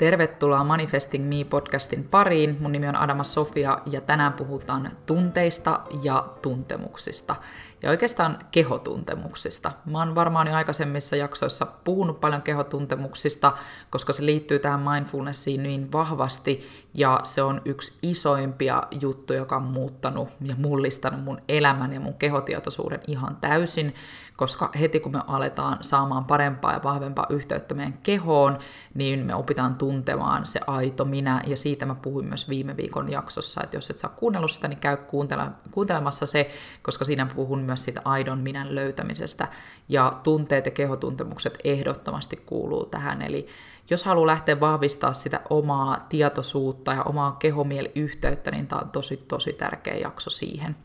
tervetuloa Manifesting Me-podcastin pariin. Mun nimi on Adama Sofia ja tänään puhutaan tunteista ja tuntemuksista. Ja oikeastaan kehotuntemuksista. Mä oon varmaan jo aikaisemmissa jaksoissa puhunut paljon kehotuntemuksista, koska se liittyy tähän mindfulnessiin niin vahvasti ja se on yksi isoimpia juttuja, joka on muuttanut ja mullistanut mun elämän ja mun kehotietoisuuden ihan täysin, koska heti kun me aletaan saamaan parempaa ja vahvempaa yhteyttä meidän kehoon, niin me opitaan tuntemaan se aito minä, ja siitä mä puhuin myös viime viikon jaksossa, että jos et saa kuunnellut sitä, niin käy kuuntele- kuuntelemassa se, koska siinä puhun myös siitä aidon minän löytämisestä, ja tunteet ja kehotuntemukset ehdottomasti kuuluu tähän, eli jos haluaa lähteä vahvistaa sitä omaa tietoisuutta ja omaa kehomieliyhteyttä, niin tämä on tosi tosi tärkeä jakso siihen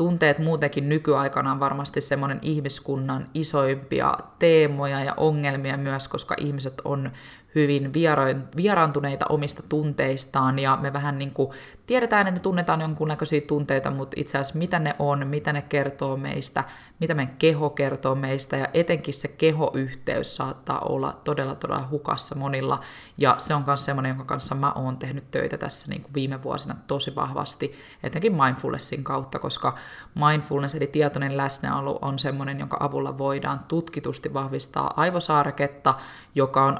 tunteet muutenkin nykyaikana on varmasti semmoinen ihmiskunnan isoimpia teemoja ja ongelmia myös, koska ihmiset on hyvin vieraantuneita omista tunteistaan ja me vähän niin kuin tiedetään, että me tunnetaan jonkunnäköisiä tunteita, mutta itse asiassa mitä ne on, mitä ne kertoo meistä, mitä meidän keho kertoo meistä ja etenkin se kehoyhteys saattaa olla todella todella hukassa monilla ja se on myös semmoinen, jonka kanssa mä oon tehnyt töitä tässä niin kuin viime vuosina tosi vahvasti, etenkin mindfulnessin kautta, koska mindfulness eli tietoinen läsnäolo on semmoinen, jonka avulla voidaan tutkitusti vahvistaa aivosaareketta, joka on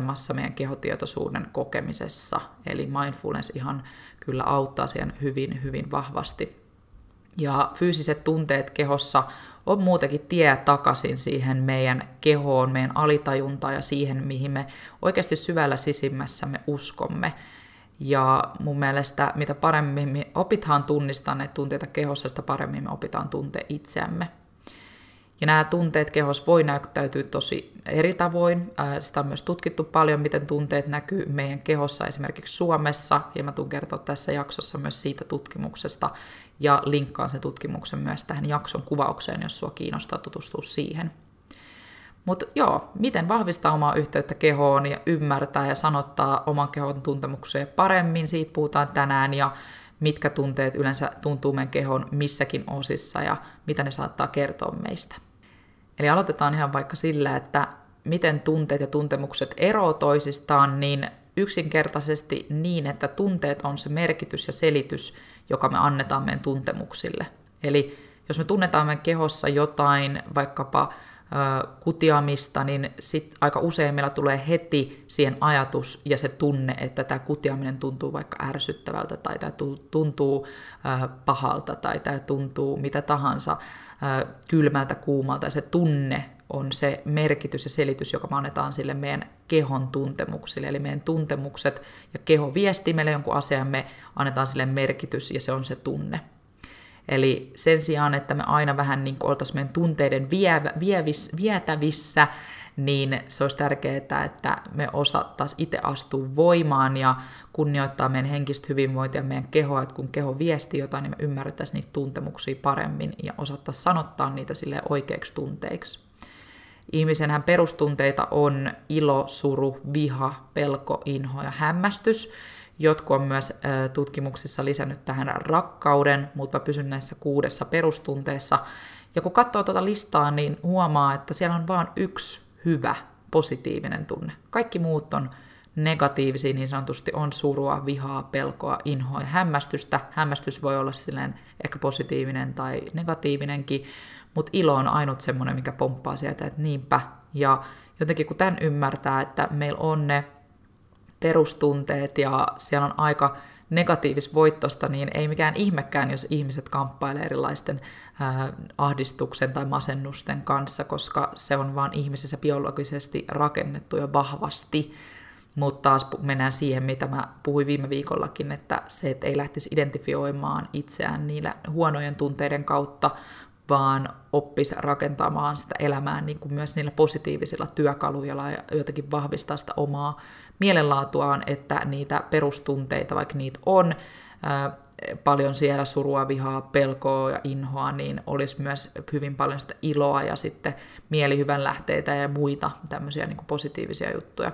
avainasemassa meidän kehotietoisuuden kokemisessa. Eli mindfulness ihan kyllä auttaa siihen hyvin, hyvin vahvasti. Ja fyysiset tunteet kehossa on muutenkin tie takaisin siihen meidän kehoon, meidän alitajuntaan ja siihen, mihin me oikeasti syvällä sisimmässä me uskomme. Ja mun mielestä mitä paremmin me opitaan tunnistaa ne tunteita kehossa, sitä paremmin me opitaan tuntea itseämme. Ja nämä tunteet kehossa voi näyttäytyä tosi eri tavoin. Sitä on myös tutkittu paljon, miten tunteet näkyy meidän kehossa esimerkiksi Suomessa, ja mä tuun kertoa tässä jaksossa myös siitä tutkimuksesta, ja linkkaan sen tutkimuksen myös tähän jakson kuvaukseen, jos sua kiinnostaa tutustua siihen. Mutta joo, miten vahvistaa omaa yhteyttä kehoon ja ymmärtää ja sanottaa oman kehon tuntemuksia paremmin, siitä puhutaan tänään, ja mitkä tunteet yleensä tuntuu meidän kehon missäkin osissa ja mitä ne saattaa kertoa meistä. Eli aloitetaan ihan vaikka sillä, että miten tunteet ja tuntemukset eroavat toisistaan, niin yksinkertaisesti niin, että tunteet on se merkitys ja selitys, joka me annetaan meidän tuntemuksille. Eli jos me tunnetaan meidän kehossa jotain, vaikkapa kutiamista, niin sit aika usein meillä tulee heti siihen ajatus ja se tunne, että tämä kutiaminen tuntuu vaikka ärsyttävältä tai tämä tuntuu pahalta tai tämä tuntuu mitä tahansa kylmältä, kuumalta ja se tunne on se merkitys ja selitys, joka me annetaan sille meidän kehon tuntemuksille. Eli meidän tuntemukset ja keho viestii meille jonkun asian, me annetaan sille merkitys ja se on se tunne. Eli sen sijaan, että me aina vähän niin oltaisiin meidän tunteiden vievä, vietävissä, niin se olisi tärkeää, että me osattaisiin itse astua voimaan ja kunnioittaa meidän henkistä hyvinvointia, meidän kehoa, että kun keho viesti jotain, niin me ymmärrettäisiin niitä tuntemuksia paremmin ja osattaisiin sanottaa niitä sille oikeiksi tunteiksi. Ihmisenhän perustunteita on ilo, suru, viha, pelko, inho ja hämmästys. Jotkut on myös tutkimuksissa lisännyt tähän rakkauden, mutta pysyn näissä kuudessa perustunteessa. Ja kun katsoo tuota listaa, niin huomaa, että siellä on vain yksi hyvä, positiivinen tunne. Kaikki muut on negatiivisia niin sanotusti, on surua, vihaa, pelkoa, inhoa ja hämmästystä. Hämmästys voi olla silleen ehkä positiivinen tai negatiivinenkin, mutta ilo on ainut semmoinen, mikä pomppaa sieltä, että niinpä. Ja jotenkin kun tämän ymmärtää, että meillä on ne perustunteet ja siellä on aika negatiivisvoittosta, niin ei mikään ihmekään, jos ihmiset kamppailee erilaisten äh, ahdistuksen tai masennusten kanssa, koska se on vaan ihmisessä biologisesti rakennettu jo vahvasti. Mutta taas mennään siihen, mitä mä puhuin viime viikollakin, että se, että ei lähtisi identifioimaan itseään niillä huonojen tunteiden kautta, vaan oppisi rakentamaan sitä elämää niin kuin myös niillä positiivisilla työkaluilla ja jotenkin vahvistaa sitä omaa mielenlaatuaan, että niitä perustunteita, vaikka niitä on, paljon siellä surua, vihaa, pelkoa ja inhoa, niin olisi myös hyvin paljon sitä iloa ja sitten mielihyvän lähteitä ja muita tämmöisiä niin positiivisia juttuja.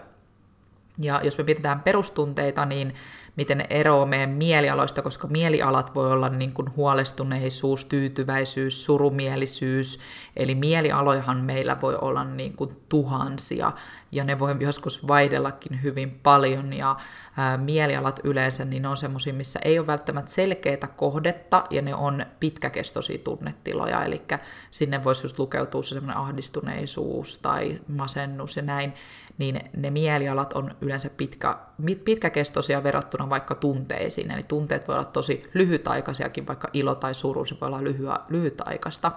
Ja jos me pidetään perustunteita, niin miten ne eroavat meidän mielialoista, koska mielialat voi olla niin kuin huolestuneisuus, tyytyväisyys, surumielisyys, eli mielialojahan meillä voi olla niin kuin tuhansia, ja ne voi joskus vaihdellakin hyvin paljon, ja ää, mielialat yleensä, niin on semmoisia, missä ei ole välttämättä selkeitä kohdetta, ja ne on pitkäkestoisia tunnetiloja, eli sinne voisi just lukeutua se semmoinen ahdistuneisuus tai masennus ja näin, niin ne mielialat on yleensä pitkä, pitkäkestoisia verrattuna vaikka tunteisiin. Eli tunteet voi olla tosi lyhytaikaisiakin, vaikka ilo tai suru, se voi olla lyhyä, lyhytaikaista.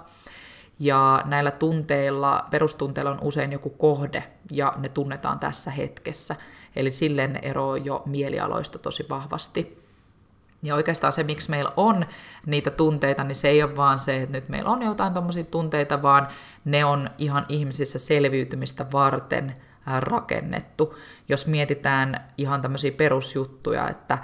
Ja näillä tunteilla, perustunteilla on usein joku kohde, ja ne tunnetaan tässä hetkessä. Eli silleen ne jo mielialoista tosi vahvasti. Ja oikeastaan se, miksi meillä on niitä tunteita, niin se ei ole vaan se, että nyt meillä on jotain tuommoisia tunteita, vaan ne on ihan ihmisissä selviytymistä varten – rakennettu. Jos mietitään ihan tämmöisiä perusjuttuja, että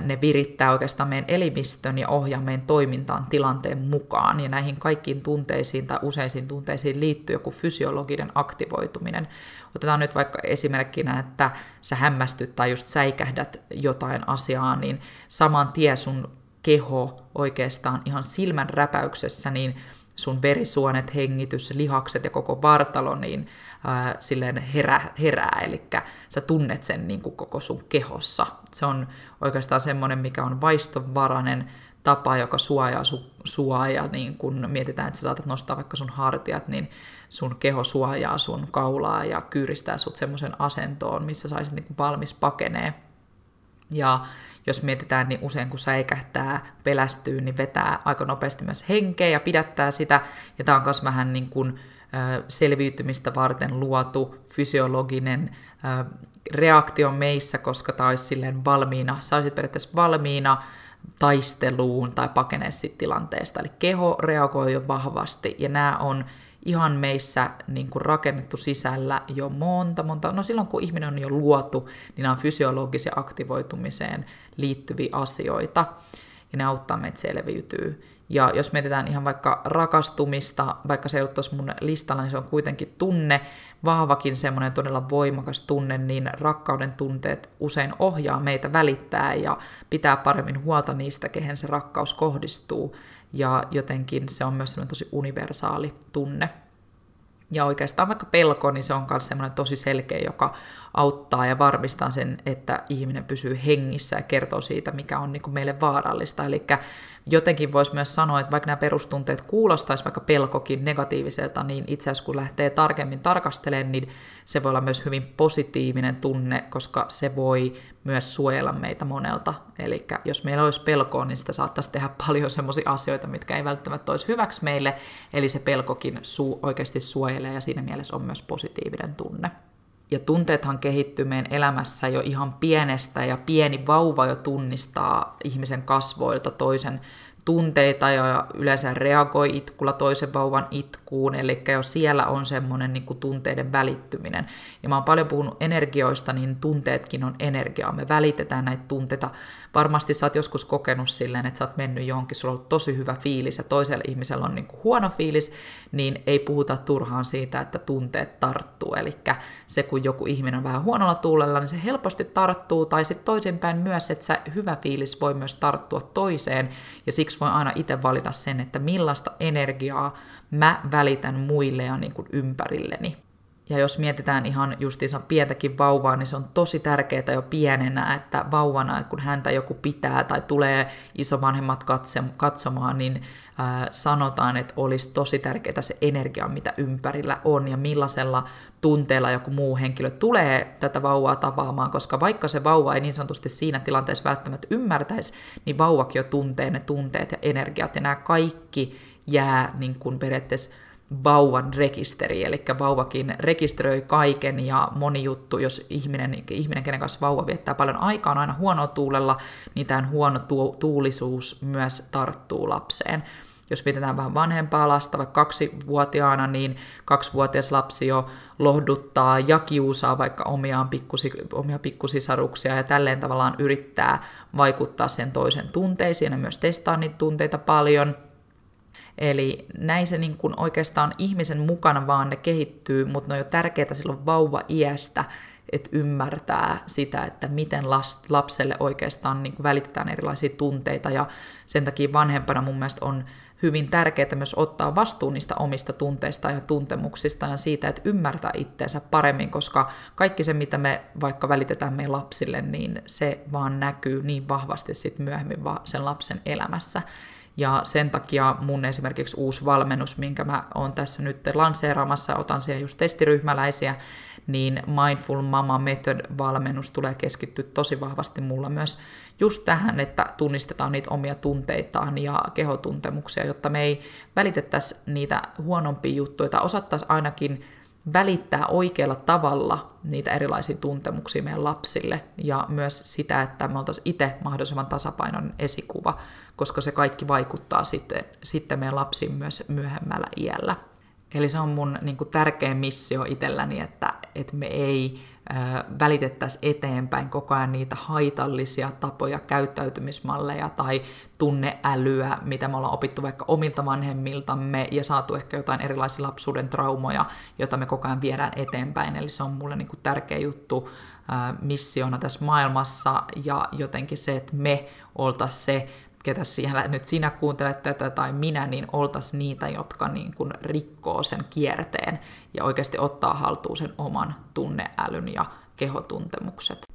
ne virittää oikeastaan meidän elimistön ja ohjaa meidän toimintaan tilanteen mukaan, ja näihin kaikkiin tunteisiin tai useisiin tunteisiin liittyy joku fysiologinen aktivoituminen. Otetaan nyt vaikka esimerkkinä, että sä hämmästyt tai just säikähdät jotain asiaa, niin saman tien sun keho oikeastaan ihan silmän räpäyksessä, niin sun verisuonet, hengitys, lihakset ja koko vartalo, niin ää, silleen herä, herää, eli sä tunnet sen niin kuin koko sun kehossa. Se on oikeastaan semmoinen, mikä on vaistovarainen tapa, joka suojaa su, sua, ja niin kun mietitään, että sä saatat nostaa vaikka sun hartiat, niin sun keho suojaa sun kaulaa ja kyyristää sut semmoisen asentoon, missä saisit niin valmis pakenee. Ja jos mietitään, niin usein kun säikähtää, pelästyy, niin vetää aika nopeasti myös henkeä ja pidättää sitä. Ja tämä on myös vähän niin kuin selviytymistä varten luotu fysiologinen reaktio meissä, koska tämä olisi silleen valmiina, sä olisit periaatteessa valmiina taisteluun tai pakenee tilanteesta. Eli keho reagoi jo vahvasti ja nämä on ihan meissä niin kuin rakennettu sisällä jo monta, monta, no silloin kun ihminen on jo luotu, niin nämä on fysiologisia aktivoitumiseen liittyviä asioita, ja ne auttaa meitä selviytyy. Ja jos mietitään ihan vaikka rakastumista, vaikka se ei ollut tuossa mun listalla, niin se on kuitenkin tunne, vahvakin semmoinen todella voimakas tunne, niin rakkauden tunteet usein ohjaa meitä välittää ja pitää paremmin huolta niistä, kehen se rakkaus kohdistuu. Ja jotenkin se on myös semmoinen tosi universaali tunne. Ja oikeastaan vaikka pelko, niin se on myös semmoinen tosi selkeä, joka auttaa ja varmistaa sen, että ihminen pysyy hengissä ja kertoo siitä, mikä on niin kuin meille vaarallista. Eli jotenkin voisi myös sanoa, että vaikka nämä perustunteet kuulostaisi vaikka pelkokin negatiiviselta, niin itse asiassa kun lähtee tarkemmin tarkastelemaan, niin se voi olla myös hyvin positiivinen tunne, koska se voi myös suojella meitä monelta. Eli jos meillä olisi pelkoa, niin sitä saattaisi tehdä paljon sellaisia asioita, mitkä ei välttämättä olisi hyväksi meille, eli se pelkokin su- oikeasti suojelee ja siinä mielessä on myös positiivinen tunne. Ja tunteethan kehittyy meidän elämässä jo ihan pienestä ja pieni vauva jo tunnistaa ihmisen kasvoilta toisen tunteita ja yleensä reagoi itkulla toisen vauvan itkuun, eli jo siellä on semmoinen niin kuin tunteiden välittyminen. Ja mä oon paljon puhunut energioista, niin tunteetkin on energiaa. Me välitetään näitä tunteita varmasti sä oot joskus kokenut silleen, että sä oot mennyt johonkin, sulla on ollut tosi hyvä fiilis ja toisella ihmisellä on niin kuin huono fiilis, niin ei puhuta turhaan siitä, että tunteet tarttuu. Eli se, kun joku ihminen on vähän huonolla tuulella, niin se helposti tarttuu, tai sitten toisinpäin myös, että se hyvä fiilis voi myös tarttua toiseen, ja siksi voi aina itse valita sen, että millaista energiaa mä välitän muille ja niin kuin ympärilleni. Ja jos mietitään ihan justiinsa pientäkin vauvaa, niin se on tosi tärkeää jo pienenä, että vauvana, kun häntä joku pitää tai tulee isovanhemmat katsomaan, niin sanotaan, että olisi tosi tärkeää se energia, mitä ympärillä on ja millaisella tunteella joku muu henkilö tulee tätä vauvaa tapaamaan, koska vaikka se vauva ei niin sanotusti siinä tilanteessa välttämättä ymmärtäisi, niin vauvakin jo tuntee ne tunteet ja energiat ja nämä kaikki jää niin kuin periaatteessa vauvan rekisteri, eli vauvakin rekisteröi kaiken ja moni juttu, jos ihminen, ihminen kenen kanssa vauva viettää paljon aikaa, on aina huono tuulella, niin tämä huono tu- tuulisuus myös tarttuu lapseen. Jos mietitään vähän vanhempaa lasta, vaikka kaksivuotiaana, niin kaksivuotias lapsi jo lohduttaa ja kiusaa vaikka omiaan pikkusi, omia pikkusisaruksia ja tälleen tavallaan yrittää vaikuttaa sen toisen tunteisiin ja myös testaa niitä tunteita paljon – Eli näin se niin kuin oikeastaan ihmisen mukana vaan ne kehittyy, mutta ne on jo tärkeää silloin vauva-iästä, että ymmärtää sitä, että miten lapselle oikeastaan niin välitetään erilaisia tunteita ja sen takia vanhempana mun mielestä on hyvin tärkeää myös ottaa vastuun niistä omista tunteista ja tuntemuksista ja siitä, että ymmärtää itteensä paremmin, koska kaikki se, mitä me vaikka välitetään meidän lapsille, niin se vaan näkyy niin vahvasti sitten myöhemmin sen lapsen elämässä. Ja sen takia mun esimerkiksi uusi valmennus, minkä mä oon tässä nyt lanseeraamassa, otan siellä just testiryhmäläisiä, niin Mindful Mama Method-valmennus tulee keskittyä tosi vahvasti mulla myös just tähän, että tunnistetaan niitä omia tunteitaan ja kehotuntemuksia, jotta me ei välitettäisi niitä huonompia juttuja, tai osattaisiin ainakin välittää oikealla tavalla niitä erilaisia tuntemuksia meidän lapsille ja myös sitä, että me oltaisiin itse mahdollisimman tasapainon esikuva, koska se kaikki vaikuttaa sitten, sitten meidän lapsiin myös myöhemmällä iällä. Eli se on mun niin kuin, tärkeä missio itselläni, että, että me ei välitettäisiin eteenpäin koko ajan niitä haitallisia tapoja, käyttäytymismalleja tai tunneälyä, mitä me ollaan opittu vaikka omilta vanhemmiltamme ja saatu ehkä jotain erilaisia lapsuuden traumoja, joita me koko ajan viedään eteenpäin. Eli se on mulle niin kuin tärkeä juttu missiona tässä maailmassa ja jotenkin se, että me oltaisiin se ketä siellä nyt sinä kuuntelet tätä tai minä, niin oltaisiin niitä, jotka niin kuin rikkoo sen kierteen ja oikeasti ottaa haltuun sen oman tunneälyn ja kehotuntemukset.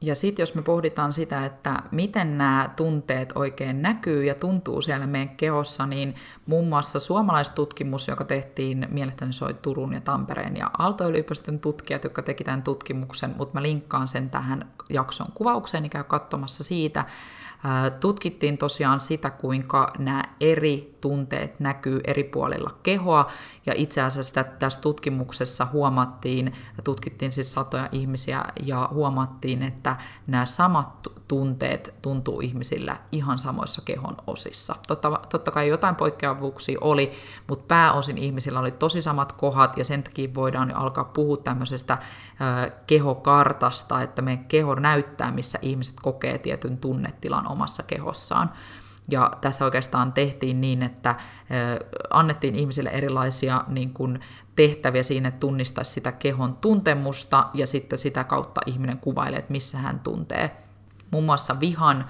Ja sitten jos me pohditaan sitä, että miten nämä tunteet oikein näkyy ja tuntuu siellä meidän kehossa, niin muun muassa suomalaistutkimus, joka tehtiin, mielestäni se oli Turun ja Tampereen ja Aalto-yliopiston tutkijat, jotka teki tämän tutkimuksen, mutta mä linkkaan sen tähän jakson kuvaukseen, niin käy katsomassa siitä, Tutkittiin tosiaan sitä, kuinka nämä eri tunteet näkyy eri puolilla kehoa, ja itse asiassa tässä tutkimuksessa huomattiin, tutkittiin siis satoja ihmisiä, ja huomattiin, että nämä samat tunteet tuntuu ihmisillä ihan samoissa kehon osissa. Totta, totta kai jotain poikkeavuuksia oli, mutta pääosin ihmisillä oli tosi samat kohdat, ja sen takia voidaan jo alkaa puhua tämmöisestä äh, kehokartasta, että meidän keho näyttää, missä ihmiset kokee tietyn tunnetilan omassa kehossaan. Ja tässä oikeastaan tehtiin niin, että annettiin ihmisille erilaisia niin kuin, tehtäviä siinä, että tunnistaisi sitä kehon tuntemusta ja sitten sitä kautta ihminen kuvailee, että missä hän tuntee Muun muassa vihan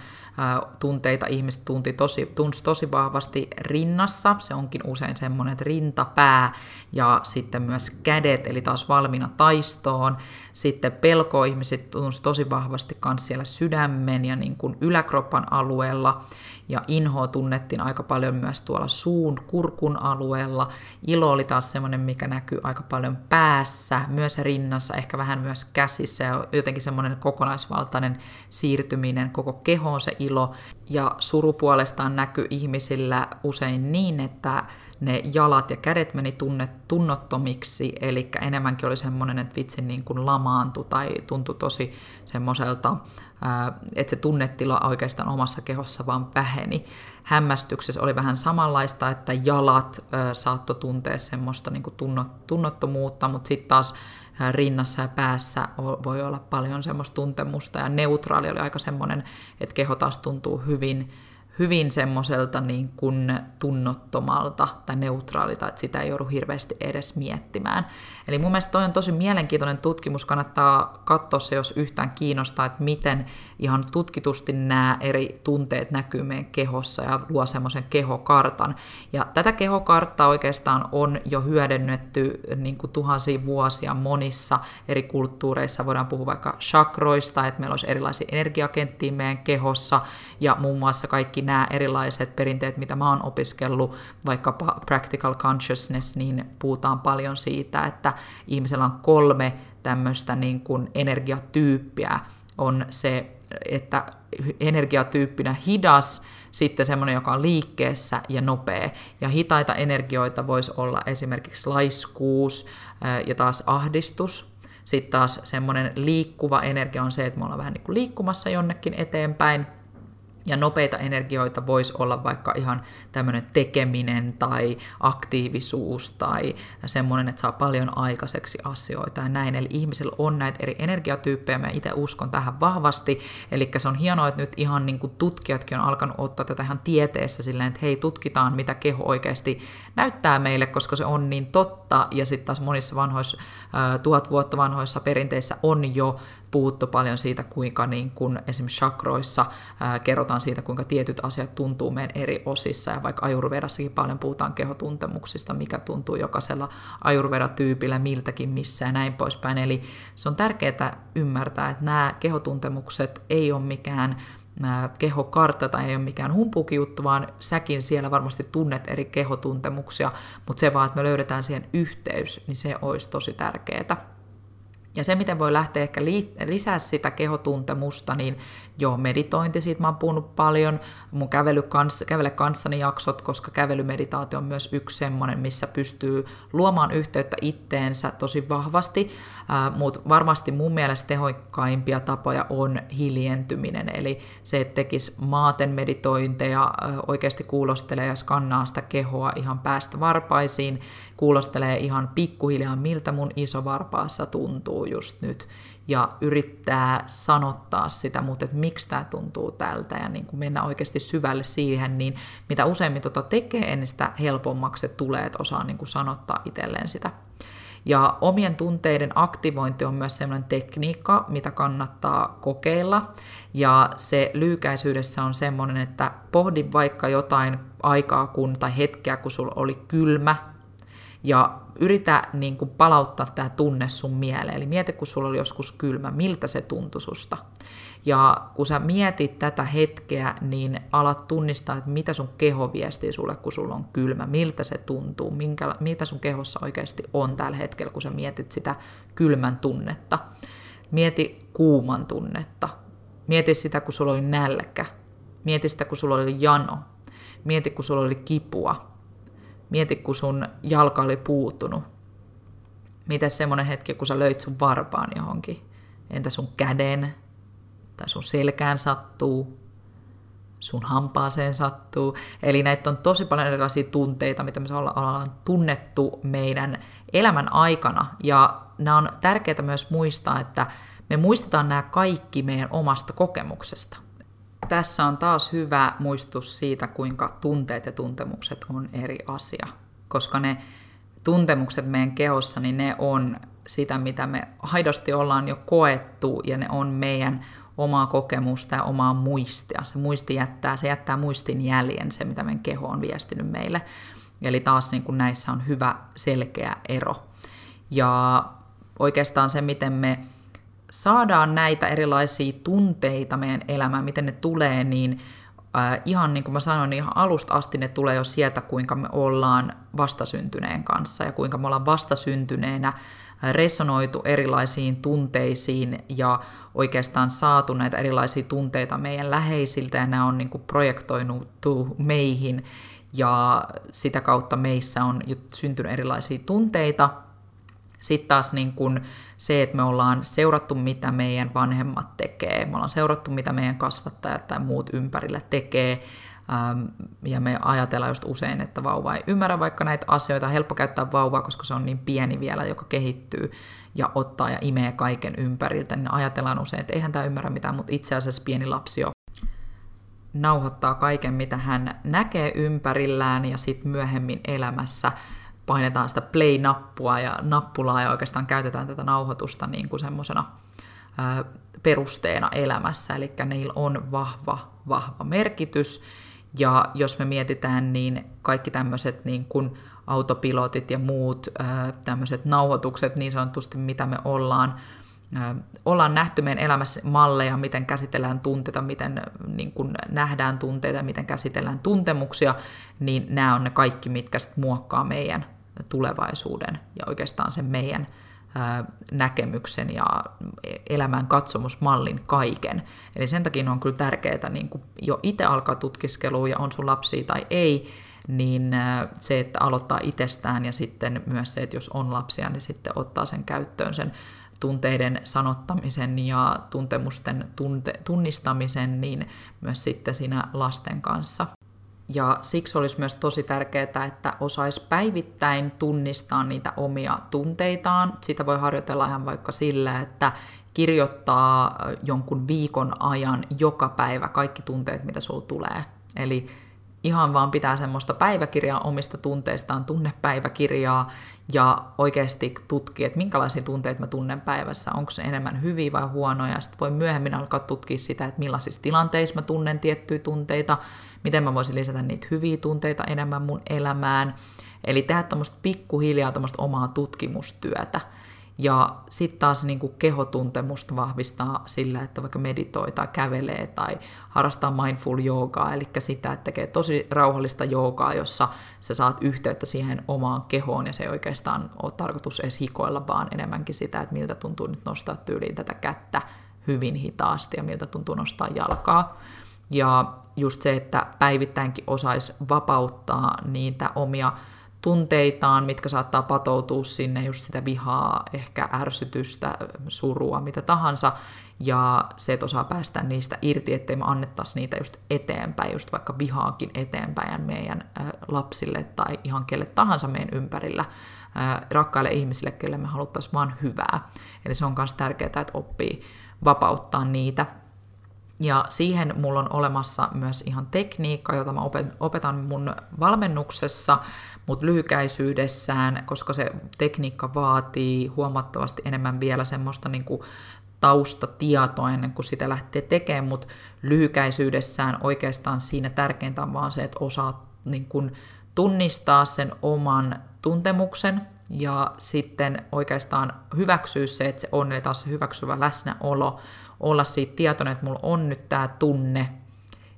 tunteita ihmiset tunti tosi, tunsi tosi vahvasti rinnassa. Se onkin usein semmoinen, että rinta, pää ja sitten myös kädet, eli taas valmiina taistoon. Sitten pelko ihmiset tunsi tosi vahvasti myös siellä sydämen ja niin kuin yläkroppan alueella. Ja inhoa tunnettiin aika paljon myös tuolla suun, kurkun alueella. Ilo oli taas semmoinen, mikä näkyy aika paljon päässä, myös rinnassa, ehkä vähän myös käsissä. Ja jotenkin semmoinen kokonaisvaltainen siirtyminen koko kehoon se ilo. Ja suru puolestaan näkyy ihmisillä usein niin, että ne jalat ja kädet meni tunne, tunnottomiksi, eli enemmänkin oli semmoinen, että vitsi niin kuin lamaantui tai tuntui tosi semmoiselta, että se tunnetila oikeastaan omassa kehossa vaan väheni. Hämmästyksessä oli vähän samanlaista, että jalat saattoi tuntea semmoista niin kuin tunnottomuutta, mutta sitten taas rinnassa ja päässä voi olla paljon semmoista tuntemusta, ja neutraali oli aika semmoinen, että keho taas tuntuu hyvin hyvin semmoiselta niin kuin tunnottomalta tai neutraalita, että sitä ei joudu hirveästi edes miettimään. Eli mun mielestä toi on tosi mielenkiintoinen tutkimus, kannattaa katsoa se, jos yhtään kiinnostaa, että miten ihan tutkitusti nämä eri tunteet näkyy meidän kehossa ja luo semmoisen kehokartan. Ja tätä kehokarttaa oikeastaan on jo hyödynnetty niin kuin tuhansia vuosia monissa eri kulttuureissa. Voidaan puhua vaikka chakroista, että meillä olisi erilaisia energiakenttiä meidän kehossa ja muun muassa kaikki nämä erilaiset perinteet, mitä mä oon opiskellut, vaikkapa practical consciousness, niin puhutaan paljon siitä, että ihmisellä on kolme tämmöistä niin kuin energiatyyppiä. On se, että energiatyyppinä hidas, sitten semmoinen, joka on liikkeessä ja nopea. Ja hitaita energioita voisi olla esimerkiksi laiskuus ja taas ahdistus. Sitten taas semmoinen liikkuva energia on se, että me ollaan vähän niin kuin liikkumassa jonnekin eteenpäin, Ja nopeita energioita voisi olla vaikka ihan tämmöinen tekeminen tai aktiivisuus tai semmoinen, että saa paljon aikaiseksi asioita ja näin. Eli ihmisillä on näitä eri energiatyyppejä, mä itse uskon tähän vahvasti. Eli se on hienoa, että nyt ihan niin kuin tutkijatkin on alkanut ottaa tätä ihan tieteessä silleen, että hei, tutkitaan, mitä keho oikeasti näyttää meille, koska se on niin totta. Ja sitten taas monissa vanhoissa, tuhat vuotta vanhoissa perinteissä on jo puhuttu paljon siitä, kuinka niin kun esimerkiksi chakroissa ää, kerrotaan siitä, kuinka tietyt asiat tuntuu meidän eri osissa, ja vaikka ajurvedassakin paljon puhutaan kehotuntemuksista, mikä tuntuu jokaisella ajurvedatyypillä miltäkin missä ja näin poispäin. Eli se on tärkeää ymmärtää, että nämä kehotuntemukset ei ole mikään kehokartta tai ei ole mikään humpuukin juttu, vaan säkin siellä varmasti tunnet eri kehotuntemuksia, mutta se vaan, että me löydetään siihen yhteys, niin se olisi tosi tärkeää. Ja se, miten voi lähteä ehkä lisää sitä kehotuntemusta, niin joo, meditointi, siitä mä oon puhunut paljon, mun kävely kans, kävele kanssani jaksot, koska kävelymeditaatio on myös yksi semmoinen, missä pystyy luomaan yhteyttä itteensä tosi vahvasti, äh, mutta varmasti mun mielestä tehokkaimpia tapoja on hiljentyminen, eli se, että tekisi maaten meditointeja, äh, oikeasti kuulostelee ja skannaa sitä kehoa ihan päästä varpaisiin, kuulostelee ihan pikkuhiljaa, miltä mun isovarpaassa tuntuu just nyt, ja yrittää sanottaa sitä, mutta että miksi tämä tuntuu tältä, ja niin kuin mennä oikeasti syvälle siihen, niin mitä useimmin tota tekee, niin sitä helpommaksi se tulee, että osaa niin kuin sanottaa itselleen sitä. Ja omien tunteiden aktivointi on myös sellainen tekniikka, mitä kannattaa kokeilla. Ja se lyykäisyydessä on semmoinen, että pohdi vaikka jotain aikaa kun, tai hetkeä, kun sulla oli kylmä, ja yritä niin kuin, palauttaa tämä tunne sun mieleen. Eli mieti, kun sulla oli joskus kylmä, miltä se tuntui susta. Ja kun sä mietit tätä hetkeä, niin alat tunnistaa, että mitä sun keho viestii sulle, kun sulla on kylmä, miltä se tuntuu, minkä, mitä sun kehossa oikeasti on tällä hetkellä, kun sä mietit sitä kylmän tunnetta. Mieti kuuman tunnetta. Mieti sitä, kun sulla oli nälkä. Mieti sitä, kun sulla oli jano. Mieti, kun sulla oli kipua Mieti, kun sun jalka oli puuttunut. Miten semmoinen hetki, kun sä löit sun varpaan johonkin? Entä sun käden? Tai sun selkään sattuu? Sun hampaaseen sattuu? Eli näitä on tosi paljon erilaisia tunteita, mitä me ollaan tunnettu meidän elämän aikana. Ja nämä on tärkeää myös muistaa, että me muistetaan nämä kaikki meidän omasta kokemuksesta. Tässä on taas hyvä muistutus siitä, kuinka tunteet ja tuntemukset on eri asia, koska ne tuntemukset meidän kehossa, niin ne on sitä, mitä me aidosti ollaan jo koettu, ja ne on meidän omaa kokemusta ja omaa muistia. Se muisti jättää, se jättää muistin jäljen, se mitä meidän keho on viestinyt meille. Eli taas niin kuin näissä on hyvä selkeä ero. Ja oikeastaan se, miten me saadaan näitä erilaisia tunteita meidän elämään, miten ne tulee, niin äh, ihan niin kuin mä sanoin, niin ihan alusta asti ne tulee jo sieltä, kuinka me ollaan vastasyntyneen kanssa ja kuinka me ollaan vastasyntyneenä resonoitu erilaisiin tunteisiin ja oikeastaan saatu näitä erilaisia tunteita meidän läheisiltä ja nämä on niin kuin meihin ja sitä kautta meissä on syntynyt erilaisia tunteita. Sitten taas niin kuin se, että me ollaan seurattu, mitä meidän vanhemmat tekee, me ollaan seurattu, mitä meidän kasvattajat tai muut ympärillä tekee, ähm, ja me ajatellaan just usein, että vauva ei ymmärrä vaikka näitä asioita. Helppo käyttää vauvaa, koska se on niin pieni vielä, joka kehittyy ja ottaa ja imee kaiken ympäriltä. Niin ajatellaan usein, että eihän tämä ymmärrä mitään, mutta itse asiassa pieni lapsi jo nauhoittaa kaiken, mitä hän näkee ympärillään ja sitten myöhemmin elämässä painetaan sitä play-nappua ja nappulaa ja oikeastaan käytetään tätä nauhoitusta niin kuin semmoisena perusteena elämässä, eli niillä on vahva, vahva merkitys. Ja jos me mietitään, niin kaikki tämmöiset niin kuin autopilotit ja muut tämmöiset nauhoitukset niin sanotusti, mitä me ollaan ollaan nähty meidän elämässä malleja, miten käsitellään tunteita, miten niin kun nähdään tunteita, miten käsitellään tuntemuksia, niin nämä on ne kaikki, mitkä sit muokkaa meidän tulevaisuuden ja oikeastaan sen meidän näkemyksen ja elämän katsomusmallin kaiken. Eli sen takia on kyllä tärkeää niin kun jo itse alkaa tutkiskelua ja on sun lapsia tai ei, niin se, että aloittaa itsestään ja sitten myös se, että jos on lapsia, niin sitten ottaa sen käyttöön sen tunteiden sanottamisen ja tuntemusten tunte, tunnistamisen, niin myös sitten siinä lasten kanssa. Ja siksi olisi myös tosi tärkeää, että osaisi päivittäin tunnistaa niitä omia tunteitaan. Sitä voi harjoitella ihan vaikka sillä, että kirjoittaa jonkun viikon ajan joka päivä kaikki tunteet, mitä sulla tulee. Eli ihan vaan pitää semmoista päiväkirjaa omista tunteistaan, tunnepäiväkirjaa ja oikeasti tutkia, että minkälaisia tunteita mä tunnen päivässä, onko se enemmän hyviä vai huonoja. Sitten voi myöhemmin alkaa tutkia sitä, että millaisissa tilanteissa mä tunnen tiettyjä tunteita, miten mä voisin lisätä niitä hyviä tunteita enemmän mun elämään. Eli tehdä tuommoista pikkuhiljaa tuommoista omaa tutkimustyötä. Ja sitten taas niin kehotuntemusta vahvistaa sillä, että vaikka meditoi tai kävelee tai harrastaa mindful joogaa, eli sitä, että tekee tosi rauhallista joogaa, jossa sä saat yhteyttä siihen omaan kehoon ja se ei oikeastaan ole tarkoitus edes hikoilla, vaan enemmänkin sitä, että miltä tuntuu nyt nostaa tyyliin tätä kättä hyvin hitaasti ja miltä tuntuu nostaa jalkaa. Ja just se, että päivittäinkin osaisi vapauttaa niitä omia tunteitaan, mitkä saattaa patoutua sinne, just sitä vihaa, ehkä ärsytystä, surua, mitä tahansa, ja se, että osaa päästä niistä irti, ettei me annettaisi niitä just eteenpäin, just vaikka vihaakin eteenpäin meidän lapsille tai ihan kelle tahansa meidän ympärillä, rakkaille ihmisille, kelle me haluttaisiin vaan hyvää. Eli se on myös tärkeää, että oppii vapauttaa niitä ja siihen mulla on olemassa myös ihan tekniikka, jota mä opetan mun valmennuksessa, mutta lyhykäisyydessään, koska se tekniikka vaatii huomattavasti enemmän vielä semmoista niin kuin taustatietoa ennen kuin sitä lähtee tekemään, mutta lyhykäisyydessään oikeastaan siinä tärkeintä on vaan se, että osaa niin kuin tunnistaa sen oman tuntemuksen ja sitten oikeastaan hyväksyä se, että se on, eli taas se hyväksyvä läsnäolo, olla siitä tietoinen, että mulla on nyt tämä tunne,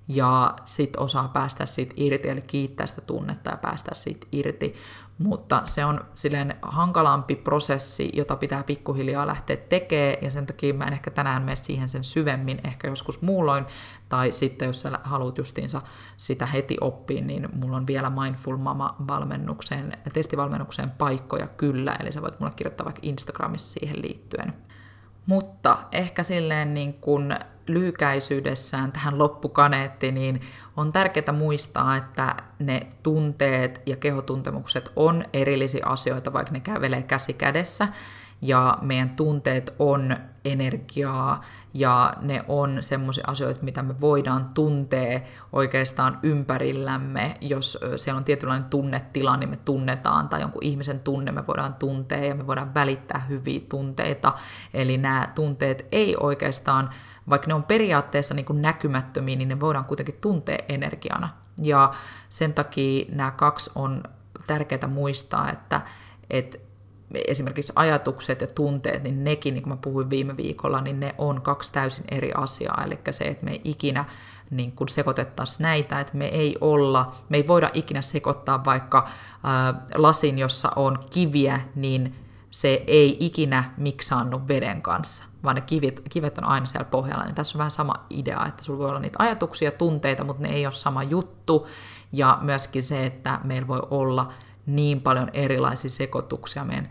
ja sit osaa päästä siitä irti, eli kiittää sitä tunnetta ja päästä siitä irti. Mutta se on silleen hankalampi prosessi, jota pitää pikkuhiljaa lähteä tekemään, ja sen takia mä en ehkä tänään mene siihen sen syvemmin, ehkä joskus muulloin, tai sitten jos sä haluat justiinsa sitä heti oppia, niin mulla on vielä Mindful Mama-valmennukseen, testivalmennukseen paikkoja kyllä, eli sä voit mulle kirjoittaa vaikka Instagramissa siihen liittyen. Mutta ehkä silleen niin kuin lyhykäisyydessään tähän loppukaneetti, niin on tärkeää muistaa, että ne tunteet ja kehotuntemukset on erillisiä asioita, vaikka ne kävelee käsi kädessä. Ja meidän tunteet on energiaa ja ne on semmoisia asioita, mitä me voidaan tuntea oikeastaan ympärillämme. Jos siellä on tietynlainen tunnetila, niin me tunnetaan, tai jonkun ihmisen tunne me voidaan tuntea ja me voidaan välittää hyviä tunteita. Eli nämä tunteet ei oikeastaan, vaikka ne on periaatteessa niin kuin näkymättömiä, niin ne voidaan kuitenkin tuntea energiana. Ja sen takia nämä kaksi on tärkeää muistaa, että, että esimerkiksi ajatukset ja tunteet, niin nekin, niin kuin mä puhuin viime viikolla, niin ne on kaksi täysin eri asiaa. Eli se, että me ei ikinä niin kuin sekoitettaisiin näitä, että me ei olla, me ei voida ikinä sekoittaa vaikka ää, lasin, jossa on kiviä, niin se ei ikinä miksaannu veden kanssa, vaan ne kivet, kivet on aina siellä pohjalla. Niin tässä on vähän sama idea, että sulla voi olla niitä ajatuksia, tunteita, mutta ne ei ole sama juttu. Ja myöskin se, että meillä voi olla niin paljon erilaisia sekoituksia. Meidän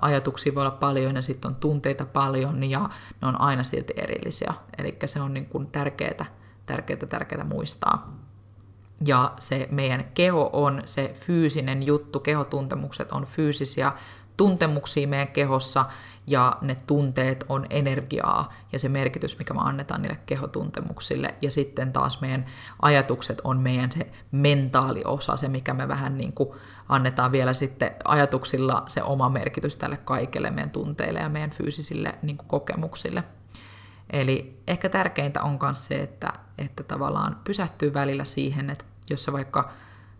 ajatuksia voi olla paljon ja sitten on tunteita paljon ja ne on aina silti erillisiä. Eli se on niin kuin tärkeää, tärkeää, tärkeää muistaa. Ja se meidän keho on se fyysinen juttu, kehotuntemukset on fyysisiä tuntemuksia meidän kehossa, ja ne tunteet on energiaa ja se merkitys, mikä me annetaan niille kehotuntemuksille. Ja sitten taas meidän ajatukset on meidän se mentaaliosa, se mikä me vähän niin kuin annetaan vielä sitten ajatuksilla se oma merkitys tälle kaikelle meidän tunteille ja meidän fyysisille niin kuin kokemuksille. Eli ehkä tärkeintä on myös se, että, että tavallaan pysähtyy välillä siihen, että jos sä vaikka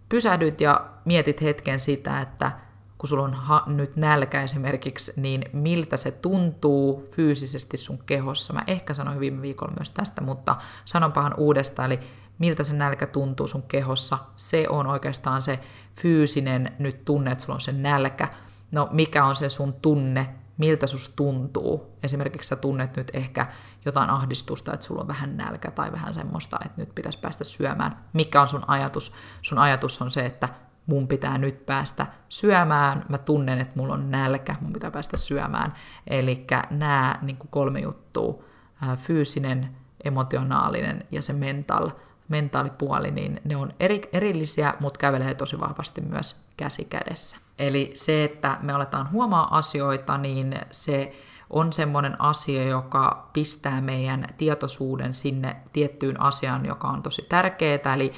pysähdyt ja mietit hetken sitä, että kun sulla on ha- nyt nälkä esimerkiksi, niin miltä se tuntuu fyysisesti sun kehossa. Mä ehkä sanoin viime viikolla myös tästä, mutta sanonpahan uudestaan, eli miltä se nälkä tuntuu sun kehossa. Se on oikeastaan se fyysinen nyt tunne, että sulla on se nälkä. No mikä on se sun tunne, miltä sus tuntuu. Esimerkiksi sä tunnet nyt ehkä jotain ahdistusta, että sulla on vähän nälkä tai vähän semmoista, että nyt pitäisi päästä syömään. Mikä on sun ajatus? Sun ajatus on se, että mun pitää nyt päästä syömään, mä tunnen, että mulla on nälkä, mun pitää päästä syömään. Eli nämä niin kolme juttua, fyysinen, emotionaalinen ja se mental, mentaalipuoli, niin ne on eri, erillisiä, mutta kävelee tosi vahvasti myös käsi kädessä. Eli se, että me aletaan huomaa asioita, niin se on semmoinen asia, joka pistää meidän tietoisuuden sinne tiettyyn asiaan, joka on tosi tärkeää. Eli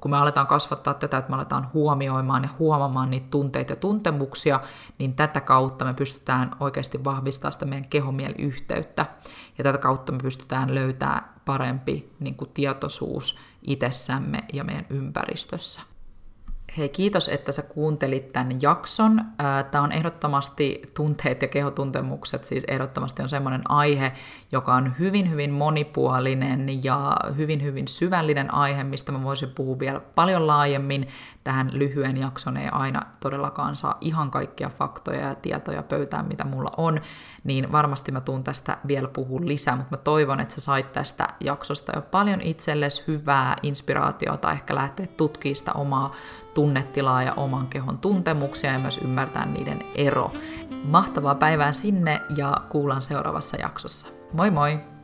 kun me aletaan kasvattaa tätä, että me aletaan huomioimaan ja huomaamaan niitä tunteita ja tuntemuksia, niin tätä kautta me pystytään oikeasti vahvistamaan sitä meidän kehomieliyhteyttä. Ja tätä kautta me pystytään löytämään parempi niin kuin tietoisuus itsessämme ja meidän ympäristössä. Hei, kiitos, että sä kuuntelit tämän jakson. Tämä on ehdottomasti tunteet ja kehotuntemukset, siis ehdottomasti on semmoinen aihe, joka on hyvin, hyvin monipuolinen ja hyvin, hyvin syvällinen aihe, mistä mä voisin puhua vielä paljon laajemmin. Tähän lyhyen jakson ei aina todellakaan saa ihan kaikkia faktoja ja tietoja pöytään, mitä mulla on, niin varmasti mä tuun tästä vielä puhua lisää, mutta mä toivon, että sä sait tästä jaksosta jo paljon itsellesi hyvää inspiraatiota, ehkä lähteä tutkimaan sitä omaa tunnetilaa ja oman kehon tuntemuksia ja myös ymmärtää niiden ero. Mahtavaa päivää sinne ja kuullaan seuraavassa jaksossa. Moi moi!